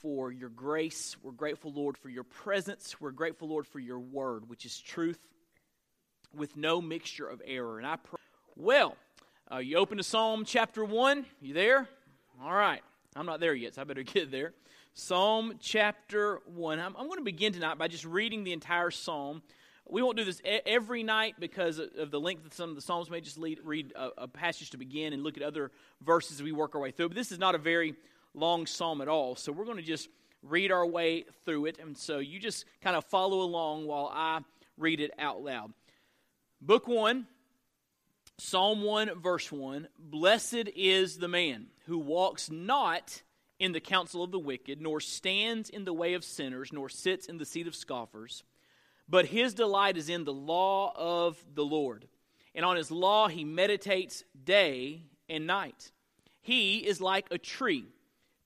for your grace. We're grateful, Lord, for your presence. We're grateful, Lord, for your word, which is truth with no mixture of error. And I pray, well, uh, you open to Psalm chapter 1. You there? All right. I'm not there yet, so I better get there. Psalm chapter 1. I'm, I'm going to begin tonight by just reading the entire psalm. We won't do this every night because of the length of some of the psalms. We may just lead, read a, a passage to begin and look at other verses as we work our way through. But this is not a very long psalm at all. So we're going to just read our way through it. And so you just kind of follow along while I read it out loud. Book 1, Psalm 1, verse 1 Blessed is the man who walks not in the counsel of the wicked, nor stands in the way of sinners, nor sits in the seat of scoffers. But his delight is in the law of the Lord. And on his law he meditates day and night. He is like a tree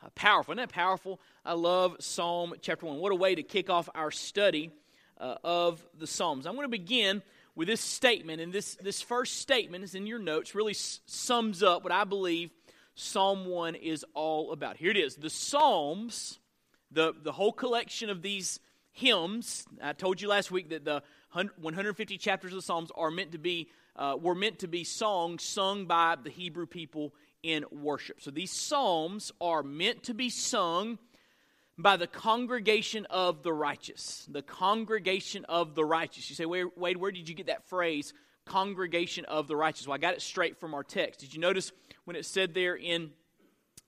Uh, powerful. Isn't that powerful? I love Psalm chapter 1. What a way to kick off our study uh, of the Psalms. I'm going to begin with this statement, and this, this first statement is in your notes, really s- sums up what I believe Psalm 1 is all about. Here it is The Psalms, the, the whole collection of these hymns. I told you last week that the 150 chapters of the Psalms are meant to be, uh, were meant to be songs sung by the Hebrew people in worship. So these psalms are meant to be sung by the congregation of the righteous. The congregation of the righteous. You say, Wade, where did you get that phrase, congregation of the righteous? Well, I got it straight from our text. Did you notice when it said there in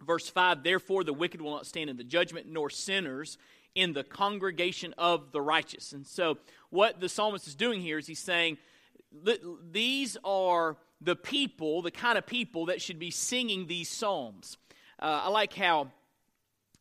verse 5, therefore the wicked will not stand in the judgment, nor sinners in the congregation of the righteous? And so, what the psalmist is doing here is he's saying, these are the people, the kind of people that should be singing these psalms. Uh, I like how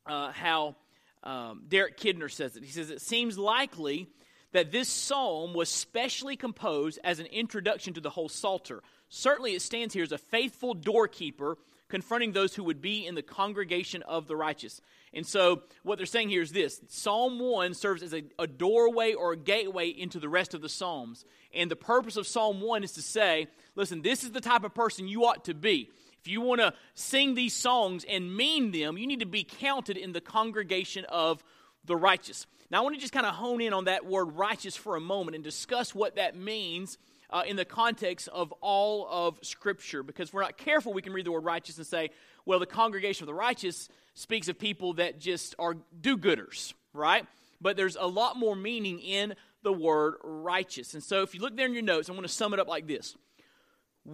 uh, how um, Derek Kidner says it. He says it seems likely that this psalm was specially composed as an introduction to the whole psalter. Certainly, it stands here as a faithful doorkeeper confronting those who would be in the congregation of the righteous. And so, what they're saying here is this Psalm 1 serves as a, a, doorway or a gateway into the rest of the Psalms. And the purpose of Psalm 1 is to say, listen, this is the type of person you ought to be. If you want to sing these songs and mean them, you need to be counted in the congregation of the righteous. Now, I want to just kind of hone in on that word righteous for a moment and discuss what that means uh, in the context of all of Scripture. Because if we're not careful, we can read the word righteous and say, well, the congregation of the righteous speaks of people that just are do gooders, right? But there's a lot more meaning in the word righteous. And so if you look there in your notes, I want to sum it up like this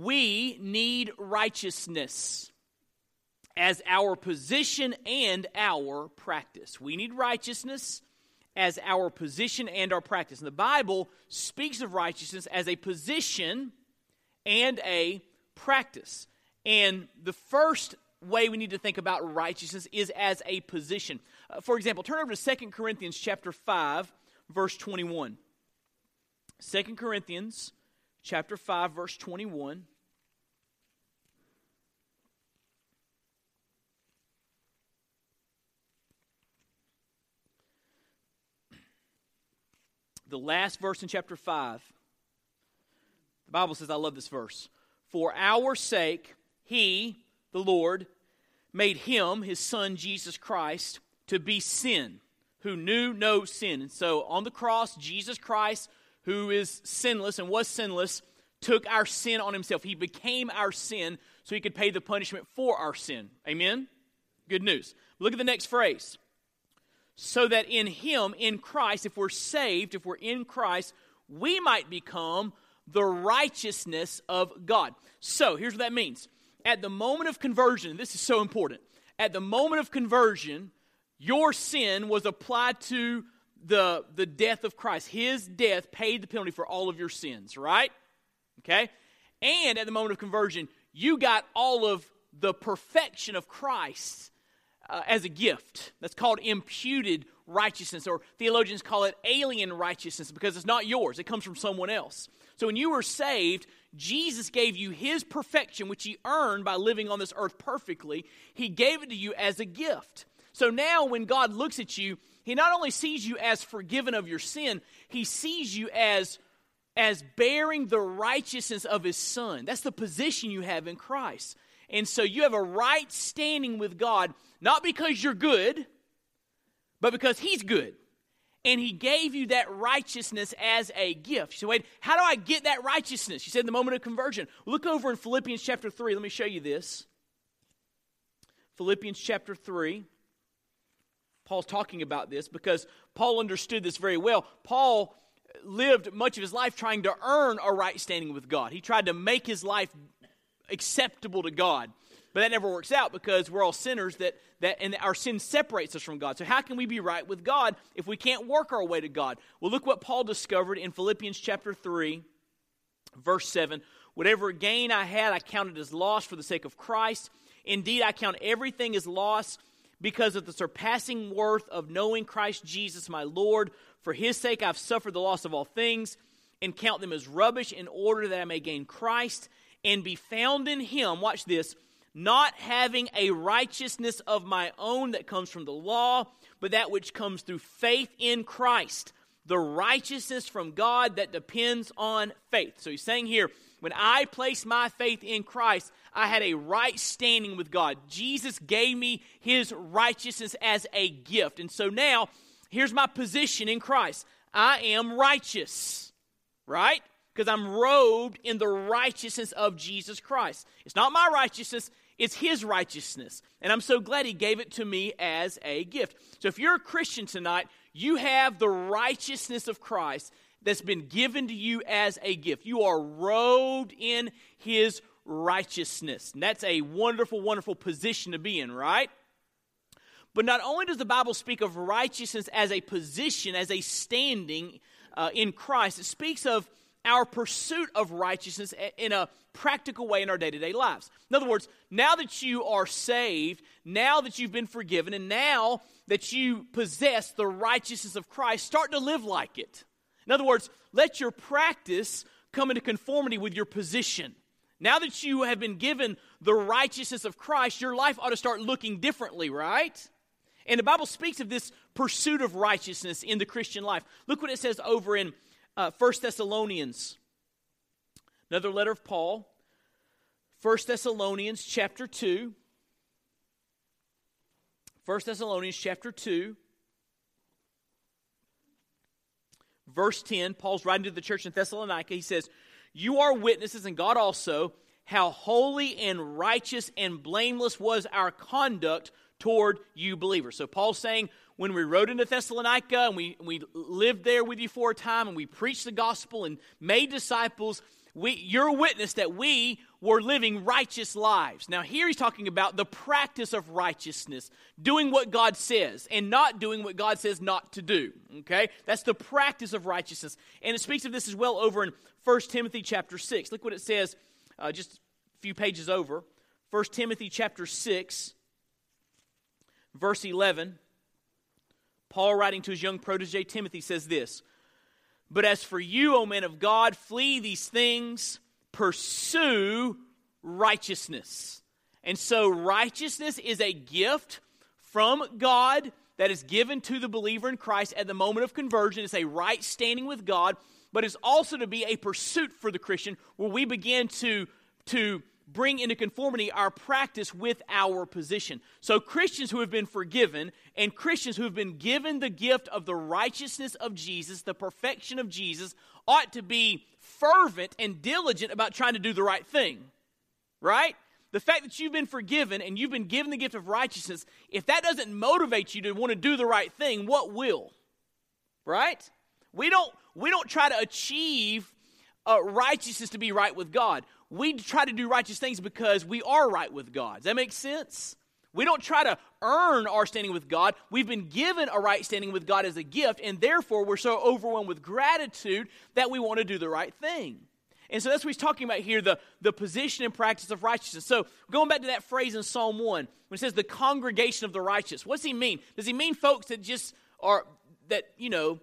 We need righteousness as our position and our practice. We need righteousness as our position and our practice. And the Bible speaks of righteousness as a position and a practice. And the first way we need to think about righteousness is as a position. Uh, for example, turn over to 2 Corinthians chapter 5 verse 21. 2 Corinthians chapter 5 verse 21. The last verse in chapter 5. The Bible says, I love this verse. For our sake, he, the Lord, made him, his son Jesus Christ, to be sin, who knew no sin. And so on the cross, Jesus Christ, who is sinless and was sinless, took our sin on himself. He became our sin so he could pay the punishment for our sin. Amen? Good news. Look at the next phrase. So that in him, in Christ, if we're saved, if we're in Christ, we might become the righteousness of God. So here's what that means at the moment of conversion, this is so important, at the moment of conversion, your sin was applied to the, the death of Christ. His death paid the penalty for all of your sins, right? Okay? And at the moment of conversion, you got all of the perfection of Christ uh, as a gift. That's called imputed righteousness, or theologians call it alien righteousness because it's not yours, it comes from someone else. So when you were saved, Jesus gave you his perfection, which he earned by living on this earth perfectly. He gave it to you as a gift. So now when God looks at you, he not only sees you as forgiven of your sin, he sees you as as bearing the righteousness of his son. That's the position you have in Christ. And so you have a right standing with God, not because you're good, but because he's good and he gave you that righteousness as a gift. Say, wait, how do I get that righteousness? You said in the moment of conversion. Look over in Philippians chapter 3. Let me show you this. Philippians chapter 3. Paul's talking about this because Paul understood this very well. Paul lived much of his life trying to earn a right standing with God. He tried to make his life acceptable to God. But that never works out because we're all sinners that, that and our sin separates us from God. So how can we be right with God if we can't work our way to God? Well, look what Paul discovered in Philippians chapter 3, verse 7. Whatever gain I had, I counted as loss for the sake of Christ. Indeed, I count everything as loss because of the surpassing worth of knowing Christ Jesus, my Lord. For his sake, I've suffered the loss of all things and count them as rubbish in order that I may gain Christ and be found in him. Watch this not having a righteousness of my own that comes from the law, but that which comes through faith in Christ, the righteousness from God that depends on faith. So he's saying here, when I place my faith in Christ, I had a right standing with God. Jesus gave me his righteousness as a gift. And so now, here's my position in Christ I am righteous, right? Because I'm robed in the righteousness of Jesus Christ. It's not my righteousness, it's His righteousness. And I'm so glad He gave it to me as a gift. So if you're a Christian tonight, you have the righteousness of Christ that's been given to you as a gift. You are robed in His righteousness. And that's a wonderful, wonderful position to be in, right? But not only does the Bible speak of righteousness as a position, as a standing uh, in Christ, it speaks of our pursuit of righteousness in a practical way in our day to day lives. In other words, now that you are saved, now that you've been forgiven, and now that you possess the righteousness of Christ, start to live like it. In other words, let your practice come into conformity with your position. Now that you have been given the righteousness of Christ, your life ought to start looking differently, right? And the Bible speaks of this pursuit of righteousness in the Christian life. Look what it says over in uh, 1 Thessalonians, another letter of Paul, 1 Thessalonians chapter 2. 1 Thessalonians chapter 2, verse 10, Paul's writing to the church in Thessalonica. He says, You are witnesses, and God also, how holy and righteous and blameless was our conduct toward you believers. So Paul's saying, when we rode into Thessalonica and we, we lived there with you for a time and we preached the gospel and made disciples, we, you're a witness that we were living righteous lives. Now, here he's talking about the practice of righteousness, doing what God says and not doing what God says not to do. Okay? That's the practice of righteousness. And it speaks of this as well over in 1 Timothy chapter 6. Look what it says uh, just a few pages over. 1 Timothy chapter 6, verse 11. Paul, writing to his young protege Timothy, says this But as for you, O men of God, flee these things, pursue righteousness. And so, righteousness is a gift from God that is given to the believer in Christ at the moment of conversion. It's a right standing with God, but it's also to be a pursuit for the Christian where we begin to, to bring into conformity our practice with our position. So, Christians who have been forgiven and Christians who have been given the gift of the righteousness of Jesus, the perfection of Jesus, ought to be fervent and diligent about trying to do the right thing. Right? The fact that you've been forgiven and you've been given the gift of righteousness, if that doesn't motivate you to want to do the right thing, what will? Right? We don't we don't try to achieve uh, righteousness to be right with God we try to do righteous things because we are right with God. Does that make sense? We don't try to earn our standing with God. We've been given a right standing with God as a gift, and therefore we're so overwhelmed with gratitude that we want to do the right thing. And so that's what he's talking about here the, the position and practice of righteousness. So going back to that phrase in Psalm 1, when it says the congregation of the righteous, what does he mean? Does he mean folks that just are, that, you know,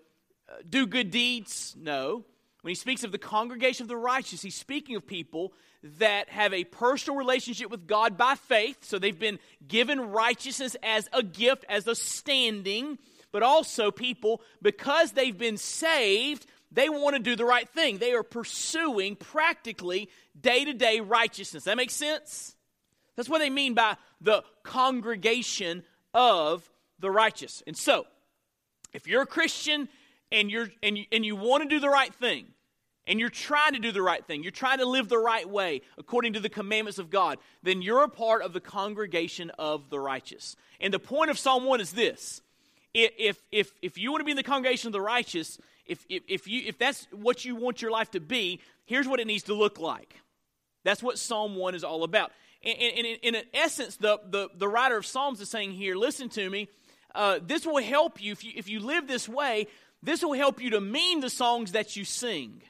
do good deeds? No. When he speaks of the congregation of the righteous, he's speaking of people that have a personal relationship with God by faith. So they've been given righteousness as a gift, as a standing, but also people, because they've been saved, they want to do the right thing. They are pursuing practically day to day righteousness. That makes sense? That's what they mean by the congregation of the righteous. And so, if you're a Christian and you're and you, and you want to do the right thing, and you're trying to do the right thing, you're trying to live the right way according to the commandments of God, then you're a part of the congregation of the righteous. And the point of Psalm 1 is this if, if, if you want to be in the congregation of the righteous, if, if, if, you, if that's what you want your life to be, here's what it needs to look like. That's what Psalm 1 is all about. And, and, and in essence, the, the, the writer of Psalms is saying here, listen to me, uh, this will help you if, you. if you live this way, this will help you to mean the songs that you sing.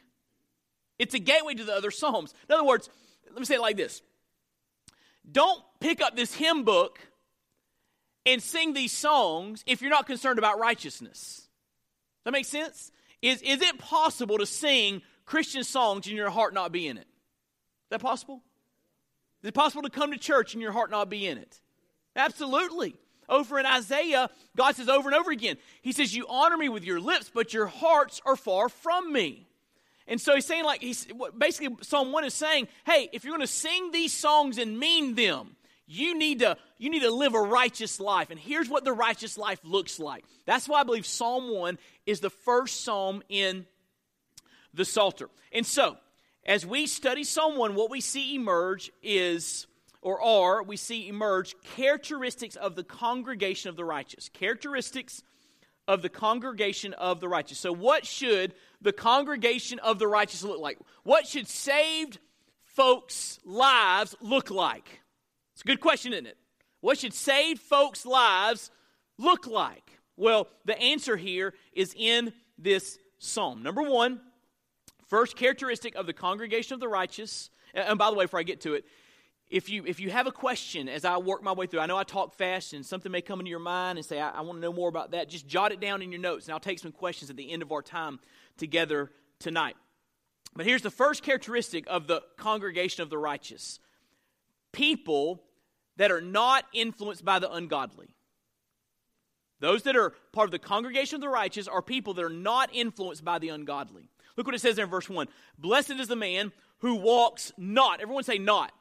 It's a gateway to the other Psalms. In other words, let me say it like this Don't pick up this hymn book and sing these songs if you're not concerned about righteousness. That make sense? Is, is it possible to sing Christian songs and your heart not be in it? Is that possible? Is it possible to come to church and your heart not be in it? Absolutely. Over in Isaiah, God says over and over again, He says, You honor me with your lips, but your hearts are far from me. And so he's saying, like, he's basically, Psalm 1 is saying, hey, if you're going to sing these songs and mean them, you need to you need to live a righteous life. And here's what the righteous life looks like. That's why i believe psalm 1 is the first psalm in the psalter. And so as we study psalm 1 what we see emerge is or are we see emerge characteristics of the congregation of the righteous characteristics of the congregation of the righteous so what should the congregation of the righteous look like what should saved folks lives look like it's a good question, isn't it? What should saved folks' lives look like? Well, the answer here is in this psalm. Number one, first characteristic of the congregation of the righteous. And by the way, before I get to it, if you if you have a question as I work my way through, I know I talk fast and something may come into your mind and say, I, I want to know more about that. Just jot it down in your notes, and I'll take some questions at the end of our time together tonight. But here's the first characteristic of the congregation of the righteous people that are not influenced by the ungodly. Those that are part of the congregation of the righteous are people that are not influenced by the ungodly. Look what it says there in verse 1. Blessed is the man who walks not. Everyone say not.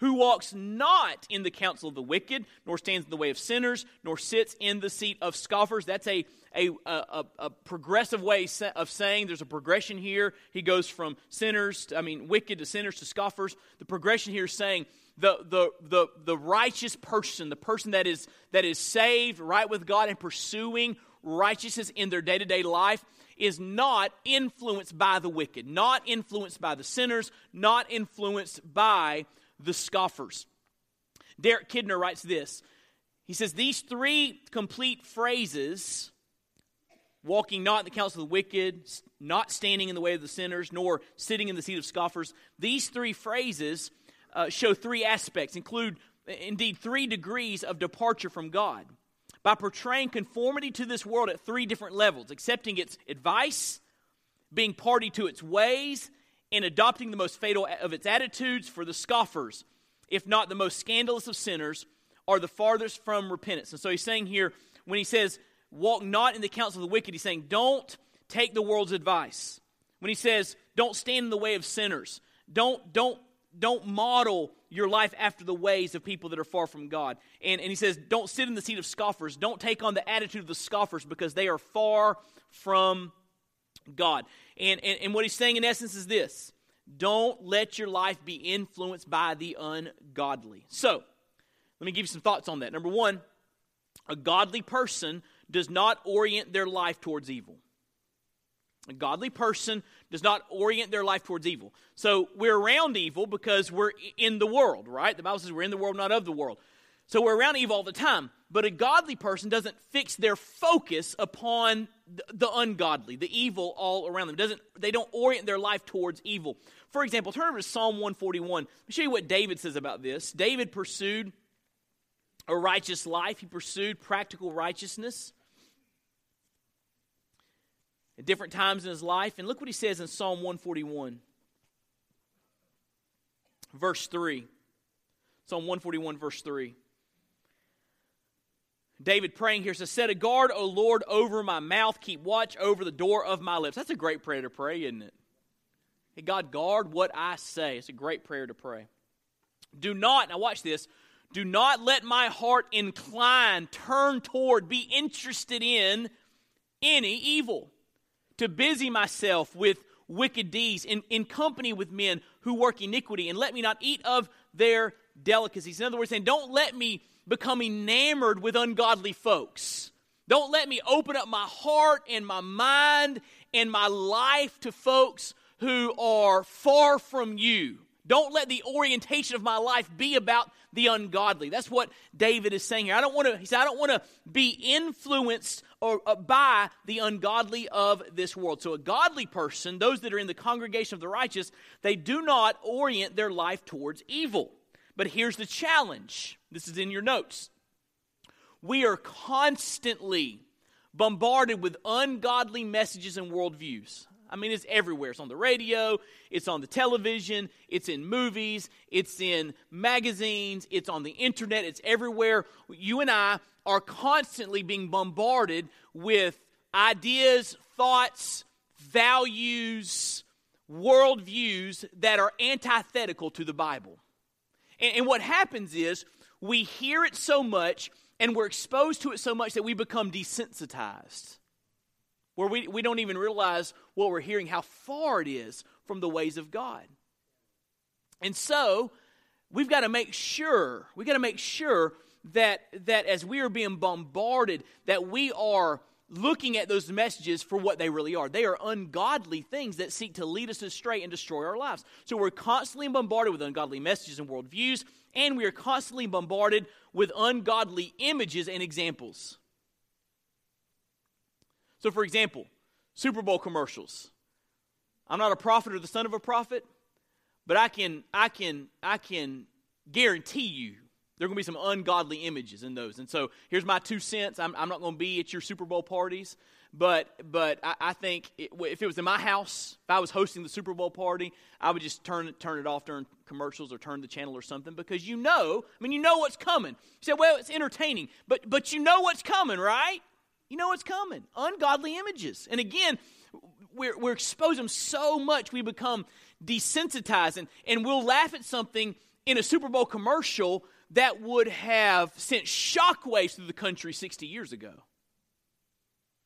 Who walks not in the counsel of the wicked, nor stands in the way of sinners, nor sits in the seat of scoffers. That's a, a, a, a progressive way of saying there's a progression here. He goes from sinners, to, I mean, wicked to sinners to scoffers. The progression here is saying the, the, the, the righteous person, the person that is, that is saved, right with God, and pursuing righteousness in their day to day life, is not influenced by the wicked, not influenced by the sinners, not influenced by the scoffers. Derek Kidner writes this. He says, These three complete phrases walking not in the counsel of the wicked, not standing in the way of the sinners, nor sitting in the seat of scoffers. These three phrases uh, show three aspects, include indeed three degrees of departure from God. By portraying conformity to this world at three different levels accepting its advice, being party to its ways, and adopting the most fatal of its attitudes for the scoffers, if not the most scandalous of sinners, are the farthest from repentance. And so he's saying here, when he says, walk not in the counsel of the wicked, he's saying, don't take the world's advice. When he says, don't stand in the way of sinners, don't, don't don't model your life after the ways of people that are far from God. And, and he says, don't sit in the seat of scoffers. Don't take on the attitude of the scoffers because they are far from God. And, and, and what he's saying in essence is this don't let your life be influenced by the ungodly. So, let me give you some thoughts on that. Number one, a godly person does not orient their life towards evil. A godly person does not orient their life towards evil. So we're around evil because we're in the world, right? The Bible says we're in the world, not of the world. So we're around evil all the time. But a godly person doesn't fix their focus upon the ungodly, the evil all around them. Doesn't they don't orient their life towards evil. For example, turn over to Psalm 141. Let me show you what David says about this. David pursued a righteous life. He pursued practical righteousness at different times in his life. And look what he says in Psalm 141, verse 3. Psalm 141, verse 3. David praying here says, Set a guard, O Lord, over my mouth. Keep watch over the door of my lips. That's a great prayer to pray, isn't it? Hey, God, guard what I say. It's a great prayer to pray. Do not, now watch this, do not let my heart incline, turn toward, be interested in any evil, to busy myself with wicked deeds, in, in company with men who work iniquity, and let me not eat of their delicacies. In other words, saying, don't let me become enamored with ungodly folks. Don't let me open up my heart and my mind and my life to folks who are far from you. Don't let the orientation of my life be about the ungodly. That's what David is saying here. I don't want to, he said, I don't want to be influenced or uh, by the ungodly of this world. So a godly person, those that are in the congregation of the righteous, they do not orient their life towards evil. But here's the challenge. This is in your notes. We are constantly bombarded with ungodly messages and worldviews. I mean, it's everywhere. It's on the radio, it's on the television, it's in movies, it's in magazines, it's on the internet, it's everywhere. You and I are constantly being bombarded with ideas, thoughts, values, worldviews that are antithetical to the Bible. And, and what happens is we hear it so much and we're exposed to it so much that we become desensitized where we, we don't even realize what we're hearing, how far it is from the ways of God. And so, we've got to make sure, we've got to make sure that, that as we are being bombarded, that we are looking at those messages for what they really are. They are ungodly things that seek to lead us astray and destroy our lives. So we're constantly bombarded with ungodly messages and worldviews, and we are constantly bombarded with ungodly images and examples. So, for example, Super Bowl commercials. I'm not a prophet or the son of a prophet, but I can, I can, I can guarantee you there are going to be some ungodly images in those. And so here's my two cents. I'm, I'm not going to be at your Super Bowl parties, but but I, I think it, if it was in my house, if I was hosting the Super Bowl party, I would just turn turn it off during commercials or turn the channel or something because you know, I mean, you know what's coming. You say, well, it's entertaining, but but you know what's coming, right? You know what's coming ungodly images. And again, we're, we're them so much we become desensitized. And, and we'll laugh at something in a Super Bowl commercial that would have sent shockwaves through the country 60 years ago.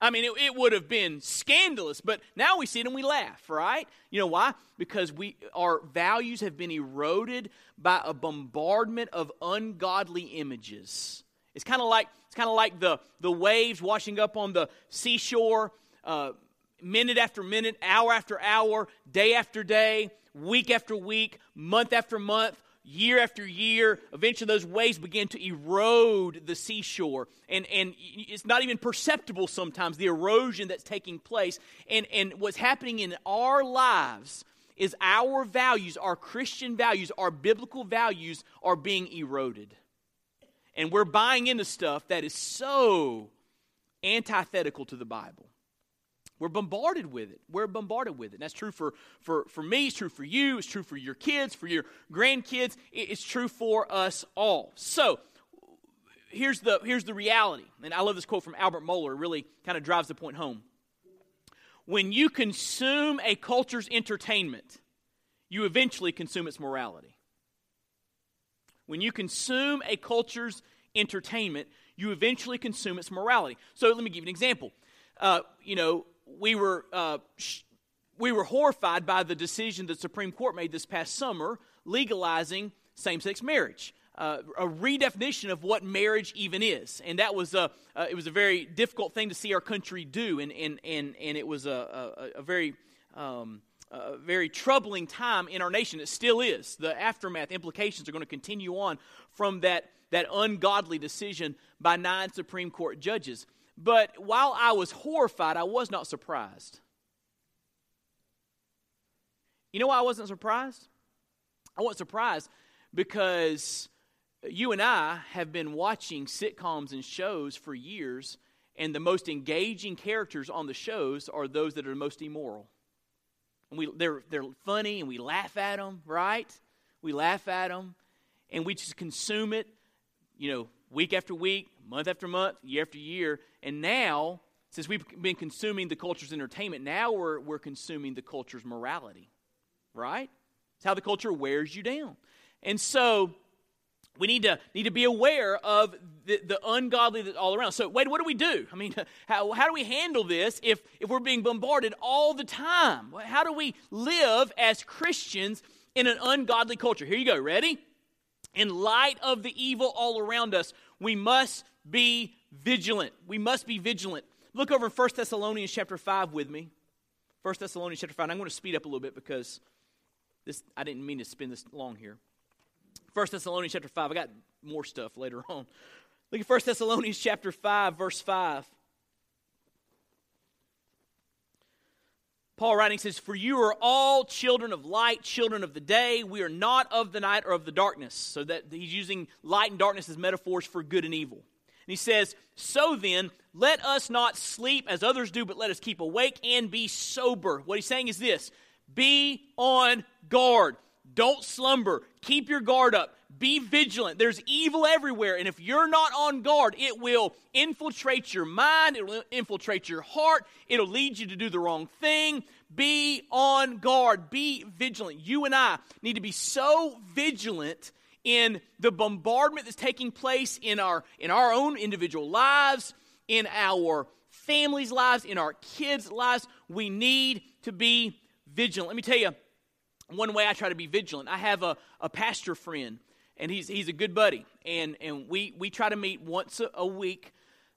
I mean, it, it, would have been scandalous, but now we see it and we laugh, right? You know why? Because we our values have been eroded by a bombardment of ungodly images. It's kind of like it's kind of like the, the waves washing up on the seashore, uh, minute after minute, hour after hour, day after day, week after week, month after month, year after year. Eventually, those waves begin to erode the seashore. And, and it's not even perceptible sometimes, the erosion that's taking place. And, and what's happening in our lives is our values, our Christian values, our biblical values are being eroded and we're buying into stuff that is so antithetical to the Bible. We're bombarded with it. We're bombarded with it. And that's true for, for, for me, it's true for you, it's true for your kids, for your grandkids, it's true for us all. So, here's the, here's the reality. And I love this quote from Albert Mohler, it really kind of drives the point home. When you consume a culture's entertainment, you eventually consume its morality. When you consume a culture's entertainment, you eventually consume its morality. So let me give you an example. Uh, you know, we were uh, sh- we were horrified by the decision the Supreme Court made this past summer legalizing same-sex marriage. Uh, a redefinition of what marriage even is, and that was a uh, it was a very difficult thing to see our country do, and and and, and it was a, a, a very um, a very troubling time in our nation. It still is. The aftermath implications are going to continue on from that, that ungodly decision by nine Supreme Court judges. But while I was horrified, I was not surprised. You know why I wasn't surprised? I wasn't surprised because you and I have been watching sitcoms and shows for years, and the most engaging characters on the shows are those that are the most immoral. And we, they're, they're funny and we laugh at them, right? We laugh at them and we just consume it, you know, week after week, month after month, year after year. And now, since we've been consuming the culture's entertainment, now we're, we're consuming the culture's morality, right? It's how the culture wears you down. And so we need to need to be aware of the, the ungodly that's all around. So, wait, what do we do? I mean, how, how do we handle this if, if we're being bombarded all the time? How do we live as Christians in an ungodly culture? Here you go. Ready? In light of the evil all around us, we must be vigilant. We must be vigilant. Look over in 1 Thessalonians chapter 5 with me. 1 Thessalonians chapter 5. I'm going to speed up a little bit because this I didn't mean to spend this long here. 1 Thessalonians chapter 5. I got more stuff later on. Look at 1 Thessalonians chapter 5, verse 5. Paul writing says, For you are all children of light, children of the day. We are not of the night or of the darkness. So that he's using light and darkness as metaphors for good and evil. He says, So then, let us not sleep as others do, but let us keep awake and be sober. What he's saying is this be on guard. Don't slumber. Keep your guard up. Be vigilant. There's evil everywhere. And if you're not on guard, it will infiltrate your mind, it will infiltrate your heart, it'll lead you to do the wrong thing. Be on guard. Be vigilant. You and I need to be so vigilant in the bombardment that's taking place in our in our own individual lives, in our families' lives, in our kids' lives. We need to be vigilant. Let me tell you, one way I try to be vigilant, I have a, a pastor friend, and he's, he's a good buddy. And, and we, we try to meet once a, a week,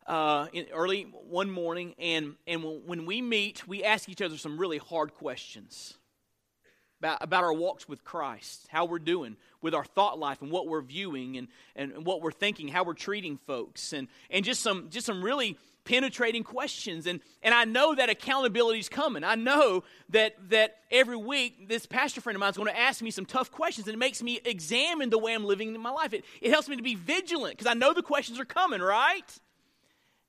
uh, in early one morning. And, and when we meet, we ask each other some really hard questions about, about our walks with Christ, how we're doing with our thought life and what we're viewing and, and what we're thinking, how we're treating folks, and, and just, some, just some really penetrating questions. And, and I know that accountability is coming. I know that, that every week this pastor friend of mine is going to ask me some tough questions, and it makes me examine the way I'm living in my life. It, it helps me to be vigilant because I know the questions are coming, right?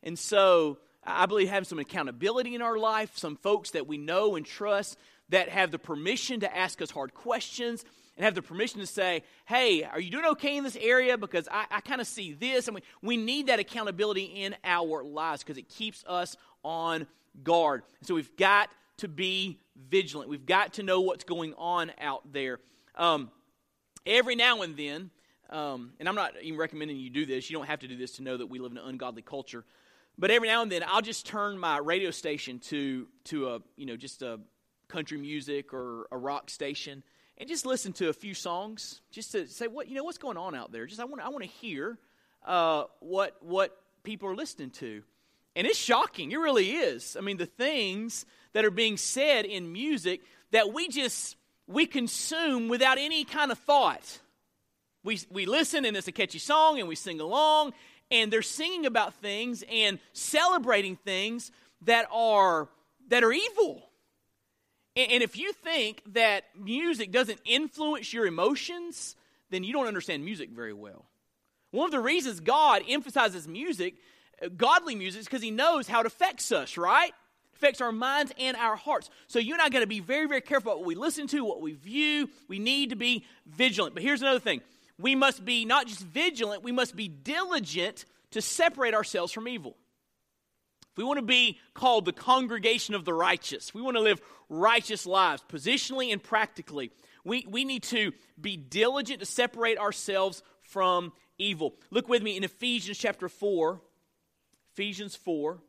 And so I believe having some accountability in our life, some folks that we know and trust that have the permission to ask us hard questions and have the permission to say, hey, are you doing okay in this area? Because I, I kind of see this. And we, we need that accountability in our lives because it keeps us on guard. So we've got to be vigilant. We've got to know what's going on out there. Um, every now and then, um, and I'm not even recommending you do this, you don't have to do this to know that we live in an ungodly culture. But every now and then, I'll just turn my radio station to, to a, you know, just a country music or a rock station and just listen to a few songs, just to say what you know what's going on out there. Just I want I want to hear uh, what what people are listening to, and it's shocking. It really is. I mean, the things that are being said in music that we just we consume without any kind of thought. We we listen and it's a catchy song and we sing along, and they're singing about things and celebrating things that are that are evil and if you think that music doesn't influence your emotions, then you don't understand music very well. One of the reasons God emphasizes music, uh, godly music, is because He knows how it affects us, right? Affects our minds and our hearts. So you and I got to be very, very careful about what we listen to, what we view. We need to be vigilant. But here's another thing we must be not just vigilant, we must be diligent to separate ourselves from evil we want to be called the congregation of the righteous, we want to live righteous lives, positionally and practically, we, we need to be diligent to separate ourselves from evil. Look with me in Ephesians chapter 4. Ephesians 4. Look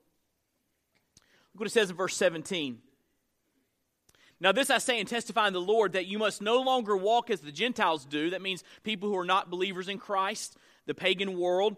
what it says in verse 17. Now, this I say and testify in the Lord that you must no longer walk as the Gentiles do. That means people who are not believers in Christ, the pagan world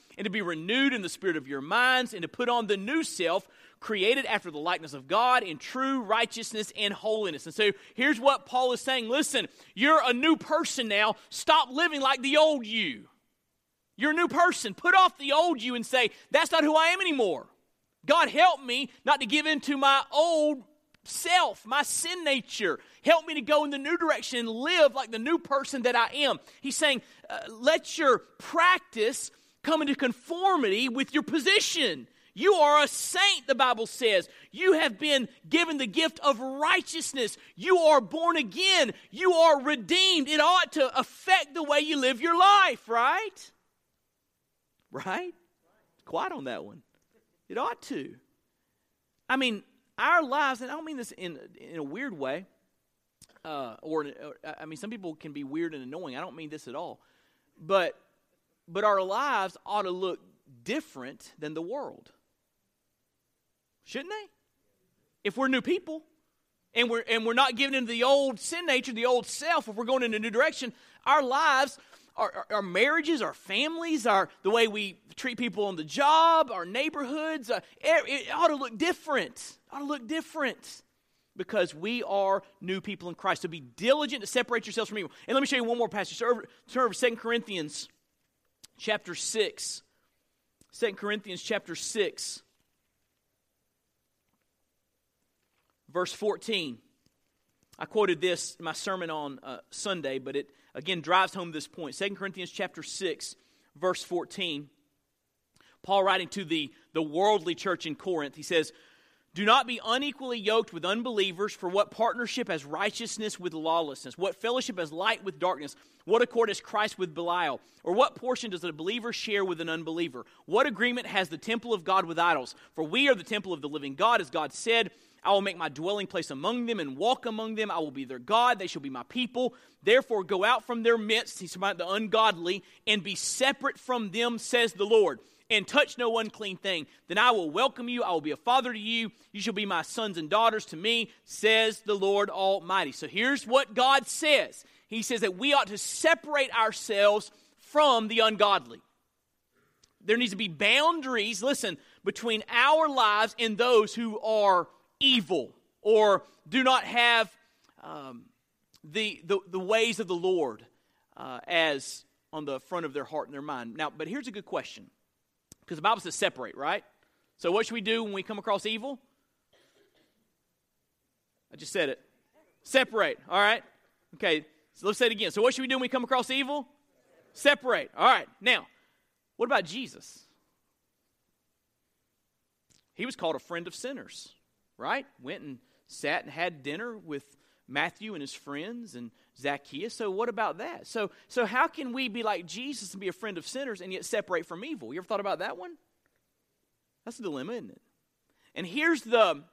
and to be renewed in the spirit of your minds, and to put on the new self, created after the likeness of God in true righteousness and holiness. And so here's what Paul is saying listen, you're a new person now. Stop living like the old you. You're a new person. Put off the old you and say, that's not who I am anymore. God, help me not to give in to my old self, my sin nature. Help me to go in the new direction and live like the new person that I am. He's saying, uh, let your practice come into conformity with your position. You are a saint, the Bible says. You have been given the gift of righteousness. You are born again. You are redeemed. It ought to affect the way you live your life, right? Right? Quiet on that one. It ought to. I mean, our lives, and I don't mean this in, in a weird way, uh, or, or I mean, some people can be weird and annoying. I don't mean this at all. But, but our lives ought to look different than the world. Shouldn't they? If we're new people and we're, and we're not giving into the old sin nature, the old self, if we're going in a new direction, our lives our, our, marriages, our families, our the way we treat people on the job, our neighborhoods, uh, it, ought to look different. It ought to look different because we are new people in Christ. So be diligent to separate yourselves from evil. And let me show you one more passage. Turn over, over 2 Corinthians chapter 6. 2 Corinthians chapter 6, verse 14. I quoted this in my sermon on uh, Sunday, but it again drives home this point. 2 Corinthians chapter 6, verse 14. Paul writing to the, the worldly church in Corinth, he says, Do not be unequally yoked with unbelievers, for what partnership has righteousness with lawlessness? What fellowship has light with darkness? What accord has Christ with Belial? Or what portion does a believer share with an unbeliever? What agreement has the temple of God with idols? For we are the temple of the living God, as God said, I will make my dwelling place among them and walk among them. I will be their God. They shall be my people. Therefore, go out from their midst, he's about the ungodly, and be separate from them, says the Lord, and touch no unclean thing. Then I will welcome you. I will be a father to you. You shall be my sons and daughters to me, says the Lord Almighty. So here's what God says He says that we ought to separate ourselves from the ungodly. There needs to be boundaries, listen, between our lives and those who are evil or do not have um, the, the, the, ways of the Lord uh, as on the front of their heart and their mind. Now, but here's a good question because the Bible says separate, right? So, what should we do when we come across evil? I just said it. Separate, all right? Okay, so let's say it again. So, what should we do when we come across evil? Separate, all right. Now, what about Jesus? He was called a friend of sinners right? Went and sat and had dinner with Matthew and his friends and Zacchaeus. So what about that? So so how can we be like Jesus and be a friend of sinners and yet separate from evil? You ever thought about that one? That's a dilemma, isn't it? And here's the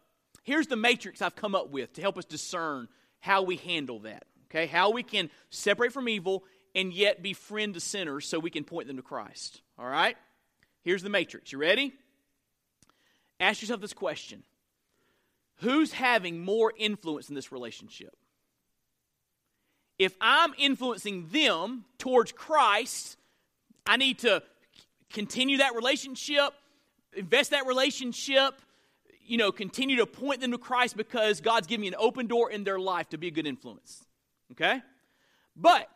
here's the matrix I've come up with to help us discern how we handle that. Okay? How we can separate from evil and yet be friend to sinners so we can point them to Christ. All right? Here's the matrix. You ready? Ask yourself this question who's having more influence in this relationship? If I'm influencing them towards Christ, I need to continue that relationship, invest that relationship, you know, continue to point them to Christ because God's giving me an open door in their life to be a good influence. Okay? But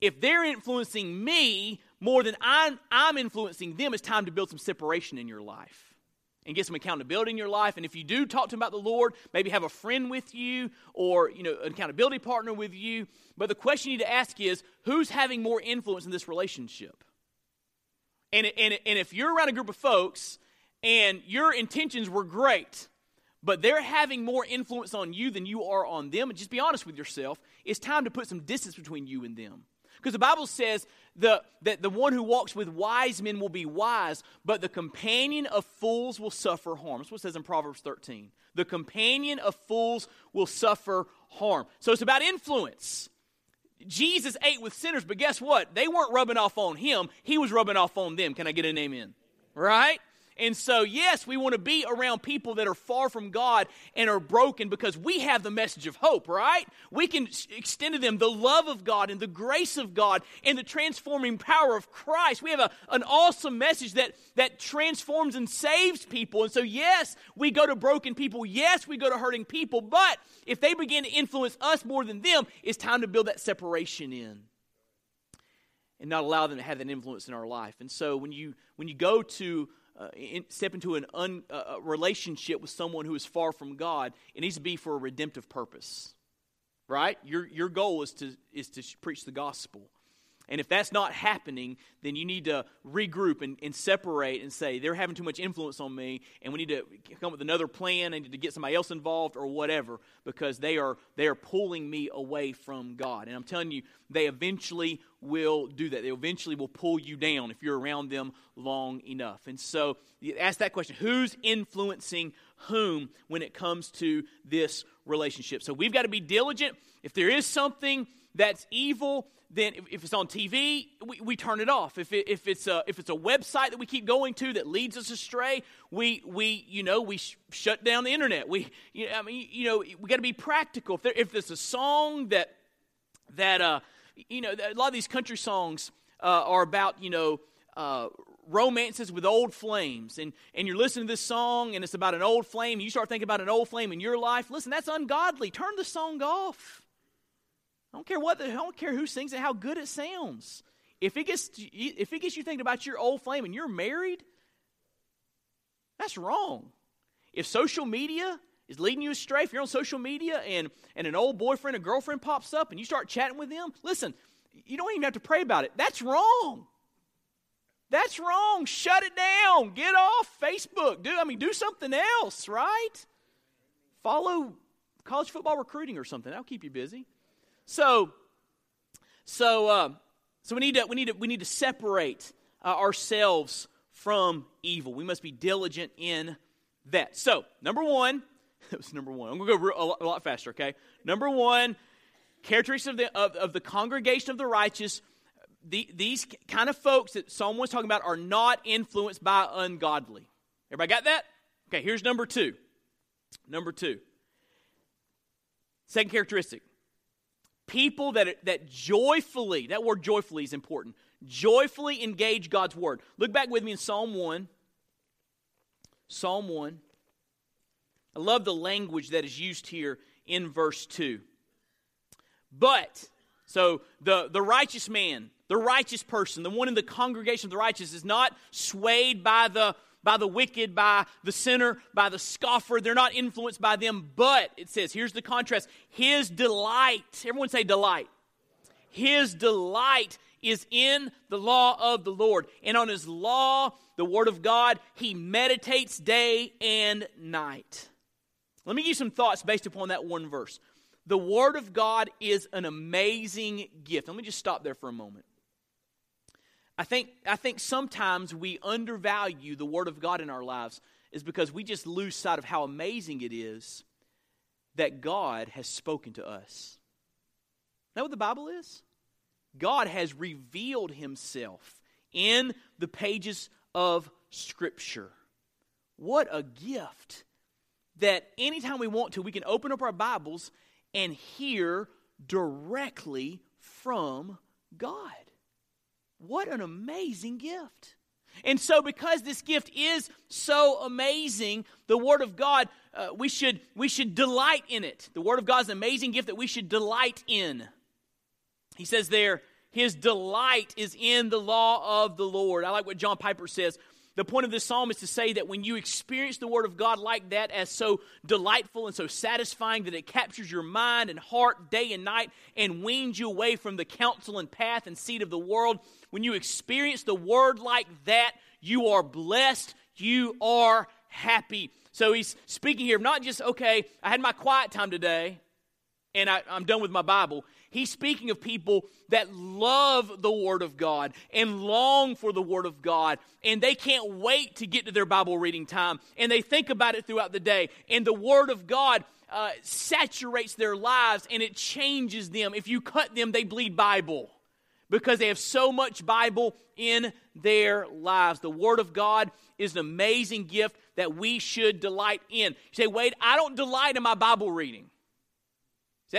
if they're influencing me more than I'm, I'm influencing them, it's time to build some separation in your life and get some accountability in your life. And if you do talk to them about the Lord, maybe have a friend with you or you know an accountability partner with you. But the question you need to ask is, who's having more influence in this relationship? And, and, and if you're around a group of folks and your intentions were great, but they're having more influence on you than you are on them, and just be honest with yourself, it's time to put some distance between you and them. Because the Bible says the, that the one who walks with wise men will be wise, but the companion of fools will suffer harm. That's what it says in Proverbs 13. The companion of fools will suffer harm. So it's about influence. Jesus ate with sinners, but guess what? They weren't rubbing off on him, he was rubbing off on them. Can I get an amen? right? And so, yes, we want to be around people that are far from God and are broken because we have the message of hope, right? We can extend to them the love of God and the grace of God and the transforming power of Christ. We have a, an awesome message that, that transforms and saves people. And so, yes, we go to broken people. Yes, we go to hurting people. But if they begin to influence us more than them, it's time to build that separation in and not allow them to have that influence in our life. And so, when you, when you go to uh, in, step into a un, uh, relationship with someone who is far from God, it needs to be for a redemptive purpose, right? Your, your goal is to, is to preach the gospel. And if that's not happening, then you need to regroup and, and, separate and say, they're having too much influence on me, and we need to come up with another plan and to get somebody else involved or whatever, because they are, they are pulling me away from God. And I'm telling you, they eventually will do that. They eventually will pull you down if you're around them long enough. And so ask that question who's influencing whom when it comes to this relationship? So we've got to be diligent. If there is something that's evil, then if it's on TV, we, we turn it off. If, it, if, it's a, if it's a website that we keep going to that leads us astray, we, we you know, we sh- shut down the internet. We, you know, I mean, you know, we got to be practical. If, there, if there's a song that, that uh, you know, a lot of these country songs uh, are about, you know, uh, romances with old flames and, and you're listening to this song and it's about an old flame and you start thinking about an old flame in your life listen that's ungodly turn the song off I don't care what the, I don't care who sings it, how good it sounds. If it gets if it gets you thinking about your old flame and you're married, that's wrong. If social media is leading you astray, if you're on social media and, and an old boyfriend or girlfriend pops up and you start chatting with them, listen, you don't even have to pray about it. That's wrong. That's wrong. Shut it down. Get off Facebook. Do I mean do something else, right? Follow college football recruiting or something. That'll keep you busy. So, so, uh, so we need to we need to we need to separate uh, ourselves from evil. We must be diligent in that. So, number one, that was number one. I'm going to go a lot, a lot, faster. Okay, number one, characteristics of the of, of the congregation of the righteous. The, these kind of folks that Psalm was talking about are not influenced by ungodly. Everybody got that? Okay, here's number two. Number two. Second characteristic people that, that joyfully, that word joyfully is important, joyfully engage God's word. Look back with me in Psalm 1. Psalm 1. I love the language that is used here in verse 2. But, so the, the righteous man, the righteous person, the one in the congregation of the righteous is not swayed by the by the wicked, by the sinner, by the scoffer. They're not influenced by them, but it says, here's the contrast His delight, everyone say delight. His delight is in the law of the Lord. And on his law, the word of God, he meditates day and night. Let me give you some thoughts based upon that one verse. The word of God is an amazing gift. Let me just stop there for a moment. I think, I think sometimes we undervalue the Word of God in our lives is because we just lose sight of how amazing it is that God has spoken to us. That what the Bible is? God has revealed Himself in the pages of Scripture. What a gift that anytime we want to, we can open up our Bibles and hear directly from God. What an amazing gift. And so, because this gift is so amazing, the Word of God, uh, we, should, we should delight in it. The Word of God is an amazing gift that we should delight in. He says there, His delight is in the law of the Lord. I like what John Piper says. The point of this psalm is to say that when you experience the Word of God like that, as so delightful and so satisfying that it captures your mind and heart day and night and weans you away from the counsel and path and seed of the world, when you experience the Word like that, you are blessed, you are happy. So he's speaking here not just, okay, I had my quiet time today and I, am done with my Bible. He's speaking of people that love the Word of God and long for the Word of God, and they can't wait to get to their Bible reading time, and they think about it throughout the day. And the Word of God uh, saturates their lives and it changes them. If you cut them, they bleed Bible because they have so much Bible in their lives. The Word of God is an amazing gift that we should delight in. You say, Wade, I don't delight in my Bible reading.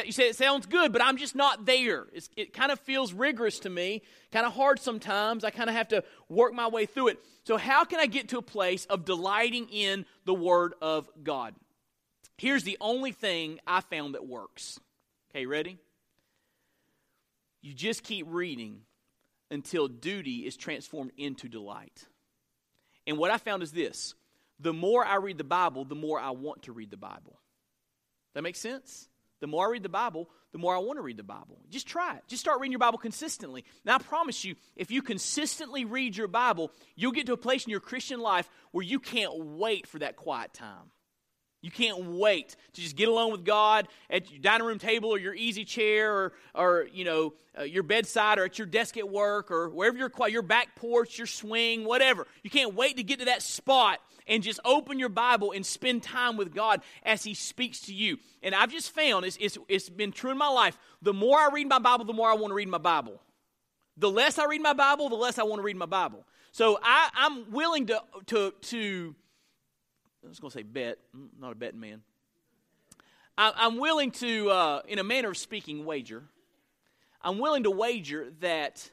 You say it sounds good, but I'm just not there. It's, it kind of feels rigorous to me, kind of hard sometimes. I kind of have to work my way through it. So, how can I get to a place of delighting in the Word of God? Here's the only thing I found that works. Okay, ready? You just keep reading until duty is transformed into delight. And what I found is this the more I read the Bible, the more I want to read the Bible. That makes sense? The more I read the Bible, the more I want to read the Bible. Just try it. Just start reading your Bible consistently. Now, I promise you, if you consistently read your Bible, you'll get to a place in your Christian life where you can't wait for that quiet time. You can't wait to just get alone with God at your dining room table or your easy chair or, or you know, uh, your bedside or at your desk at work or wherever you're quiet, your back porch, your swing, whatever. You can't wait to get to that spot and just open your Bible and spend time with God as He speaks to you. And I've just found, it's, it's, it's been true in my life, the more I read my Bible, the more I want to read my Bible. The less I read my Bible, the less I want to read my Bible. So I, I'm willing to, to, to I was going to say bet, I'm not a betting man. I, am willing to, uh, in a manner of speaking, wager. I'm willing to wager that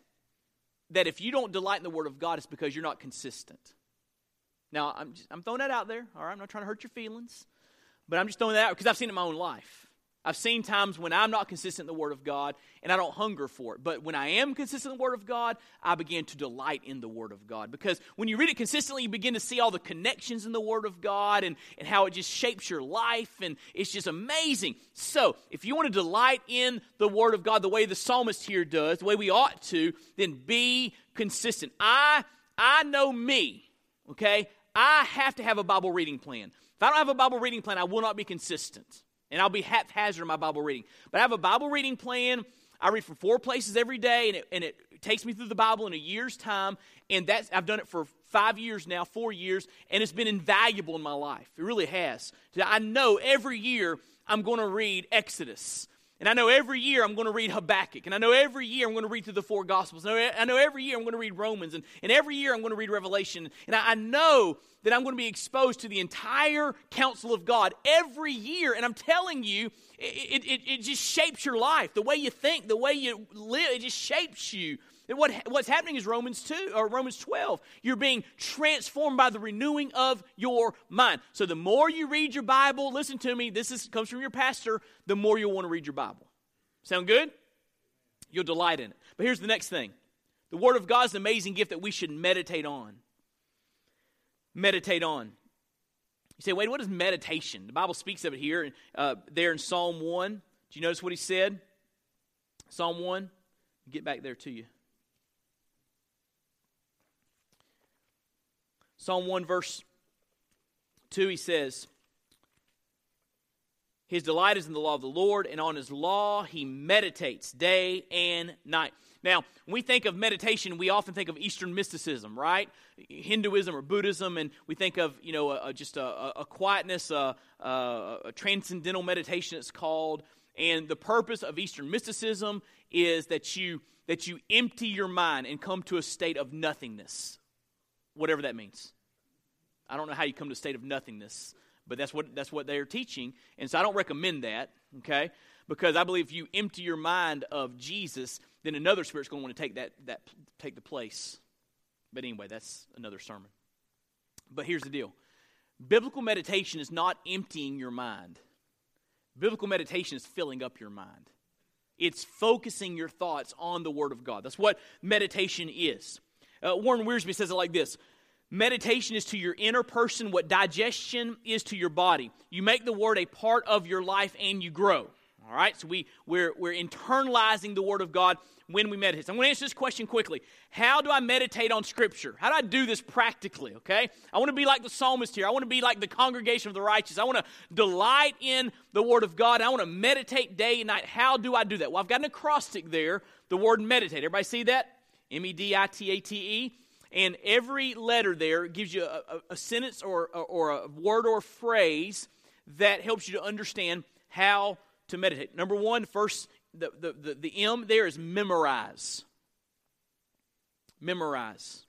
that if you don't delight in the Word of God, it's because you're not consistent. Now, I'm, just, I'm throwing that out there. All right, I'm not trying to hurt your feelings, but I'm just throwing that out because I've seen it in my own life. I've seen times when I'm not consistent in the Word of God and I don't hunger for it. But when I am consistent in the Word of God, I begin to delight in the Word of God. Because when you read it consistently, you begin to see all the connections in the Word of God and, and how it just shapes your life. And it's just amazing. So, if you want to delight in the Word of God the way the psalmist here does, the way we ought to, then be consistent. I, I know me, okay? I have to have a Bible reading plan. If I don't have a Bible reading plan, I will not be consistent and I'll be haphazard in my Bible reading. But I have a Bible reading plan. I read from four places every day, and it, and it takes me through the Bible in a year's time. And that's I've done it for five years now, four years, and it's been invaluable in my life. It really has. I know every year I'm going to read Exodus. And I know every year I'm going to read Habakkuk. And I know every year I'm going to read through the four Gospels. And I know every year I'm going to read Romans. And, and every year I'm going to read Revelation. And I, I know that I'm going to be exposed to the entire counsel of God every year. And I'm telling you, it, it, it just shapes your life. The way you think, the way you live, it just shapes you. And what, what's happening is Romans 2 or Romans 12. You're being transformed by the renewing of your mind. So the more you read your Bible, listen to me, this is, comes from your pastor, the more you'll want to read your Bible. Sound good? You'll delight in it. But here's the next thing. The Word of God is an amazing gift that we should meditate on meditate on. You say, Wade, what is meditation? The Bible speaks of it here, uh, there in Psalm 1. Do you notice what he said? Psalm 1. Get back there to you. Psalm 1, verse 2, he says, His delight is in the law of the Lord, and on his law he meditates day and night. Now, when we think of meditation, we often think of Eastern mysticism, right? Hinduism or Buddhism, and we think of, you know, a, a, just a, a quietness, a, a transcendental meditation, it's called. And the purpose of Eastern mysticism is that you that you empty your mind and come to a state of nothingness, whatever that means. I don't know how you come to a state of nothingness, but that's what that's what they're teaching, and so I don't recommend that. Okay, because I believe if you empty your mind of Jesus, then another spirit's going to want to take that, that take the place. But anyway, that's another sermon. But here's the deal biblical meditation is not emptying your mind, biblical meditation is filling up your mind. It's focusing your thoughts on the Word of God. That's what meditation is. Uh, Warren Wiersbe says it like this Meditation is to your inner person what digestion is to your body. You make the Word a part of your life and you grow. All right, so we, we're, we're internalizing the Word of God when we meditate. So I'm going to answer this question quickly. How do I meditate on Scripture? How do I do this practically? Okay, I want to be like the psalmist here. I want to be like the congregation of the righteous. I want to delight in the Word of God. I want to meditate day and night. How do I do that? Well, I've got an acrostic there, the word meditate. Everybody see that? M E D I T A T E. And every letter there gives you a, a, sentence or, or a word or phrase that helps you to understand how to meditate. Number one, first, the, the, the, the M there is memorize. memorize.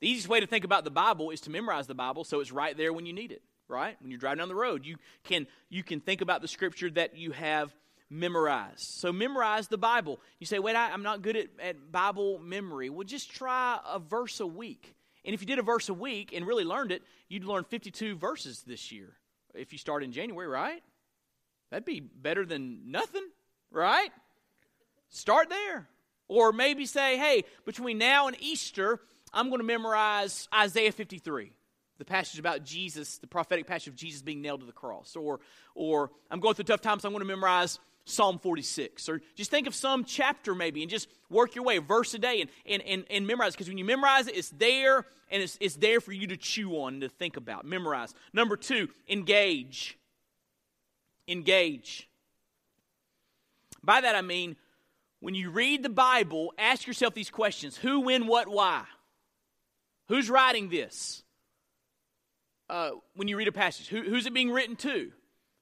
The easiest way to think about the Bible is to memorize the Bible so it's right there when you need it, right? When you're driving down the road, you can, you can think about the scripture that you have memorized. So memorize the Bible. You say, Wade, I, am not good at, at Bible memory. Well, just try a verse a week. And if you did a verse a week and really learned it, you'd learn 52 verses this year if you start in January, right? That'd be better than nothing, right? Start there. Or maybe say, hey, between now and Easter, I'm going to memorize Isaiah 53, the passage about Jesus, the prophetic passage of Jesus being nailed to the cross. Or, or I'm going through tough times, so I'm going to memorize Psalm 46. Or just think of some chapter maybe and just work your way, verse a day, and, and, and, and memorize. Because when you memorize it, it's there and it's, it's there for you to chew on and to think about. Memorize. Number two, engage. Engage. By that I mean, when you read the Bible, ask yourself these questions Who, when, what, why? Who's writing this? Uh, when you read a passage, Who, who's it being written to?